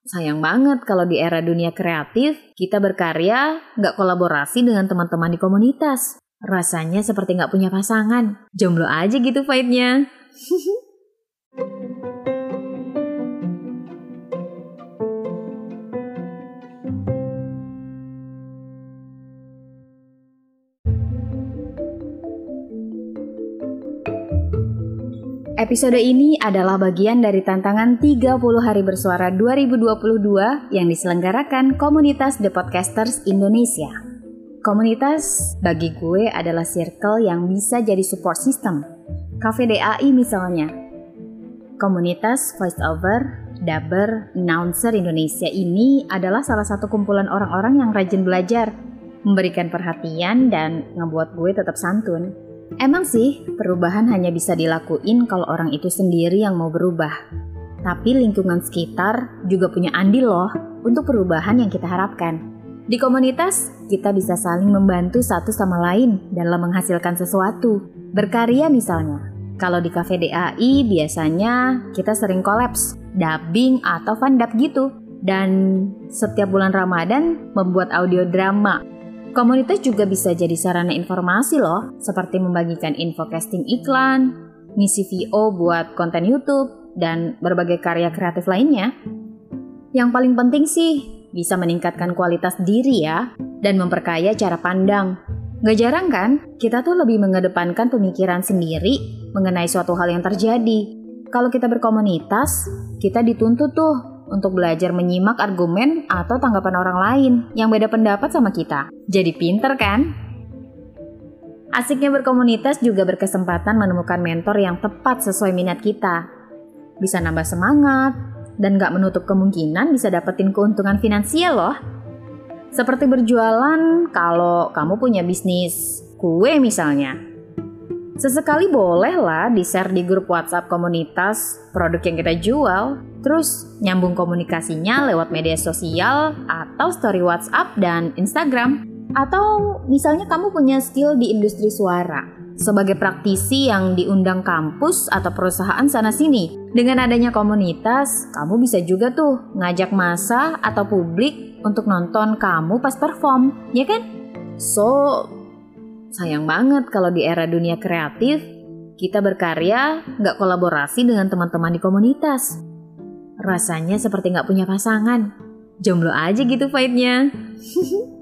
Sayang banget kalau di era dunia kreatif, kita berkarya nggak kolaborasi dengan teman-teman di komunitas. Rasanya seperti nggak punya pasangan. Jomblo aja gitu fight-nya. Episode ini adalah bagian dari tantangan 30 hari bersuara 2022 yang diselenggarakan komunitas The Podcasters Indonesia. Komunitas bagi gue adalah circle yang bisa jadi support system. Cafe DAI misalnya. Komunitas voiceover, dubber, announcer Indonesia ini adalah salah satu kumpulan orang-orang yang rajin belajar, memberikan perhatian dan ngebuat gue tetap santun. Emang sih, perubahan hanya bisa dilakuin kalau orang itu sendiri yang mau berubah. Tapi lingkungan sekitar juga punya andil loh untuk perubahan yang kita harapkan. Di komunitas, kita bisa saling membantu satu sama lain dalam menghasilkan sesuatu. Berkarya misalnya. Kalau di Cafe DAI biasanya kita sering kolaps, dubbing atau fandap gitu. Dan setiap bulan Ramadan membuat audio drama Komunitas juga bisa jadi sarana informasi loh, seperti membagikan info casting iklan, ngisi VO buat konten YouTube, dan berbagai karya kreatif lainnya. Yang paling penting sih, bisa meningkatkan kualitas diri ya, dan memperkaya cara pandang. Gak jarang kan, kita tuh lebih mengedepankan pemikiran sendiri mengenai suatu hal yang terjadi. Kalau kita berkomunitas, kita dituntut tuh untuk belajar menyimak argumen atau tanggapan orang lain yang beda pendapat sama kita. Jadi pinter kan? Asiknya berkomunitas juga berkesempatan menemukan mentor yang tepat sesuai minat kita. Bisa nambah semangat, dan gak menutup kemungkinan bisa dapetin keuntungan finansial loh. Seperti berjualan kalau kamu punya bisnis kue misalnya. Sesekali boleh lah di-share di grup WhatsApp komunitas produk yang kita jual, terus nyambung komunikasinya lewat media sosial atau story WhatsApp dan Instagram. Atau misalnya kamu punya skill di industri suara, sebagai praktisi yang diundang kampus atau perusahaan sana-sini. Dengan adanya komunitas, kamu bisa juga tuh ngajak masa atau publik untuk nonton kamu pas perform, ya kan? So, Sayang banget kalau di era dunia kreatif, kita berkarya nggak kolaborasi dengan teman-teman di komunitas. Rasanya seperti nggak punya pasangan. Jomblo aja gitu fight-nya.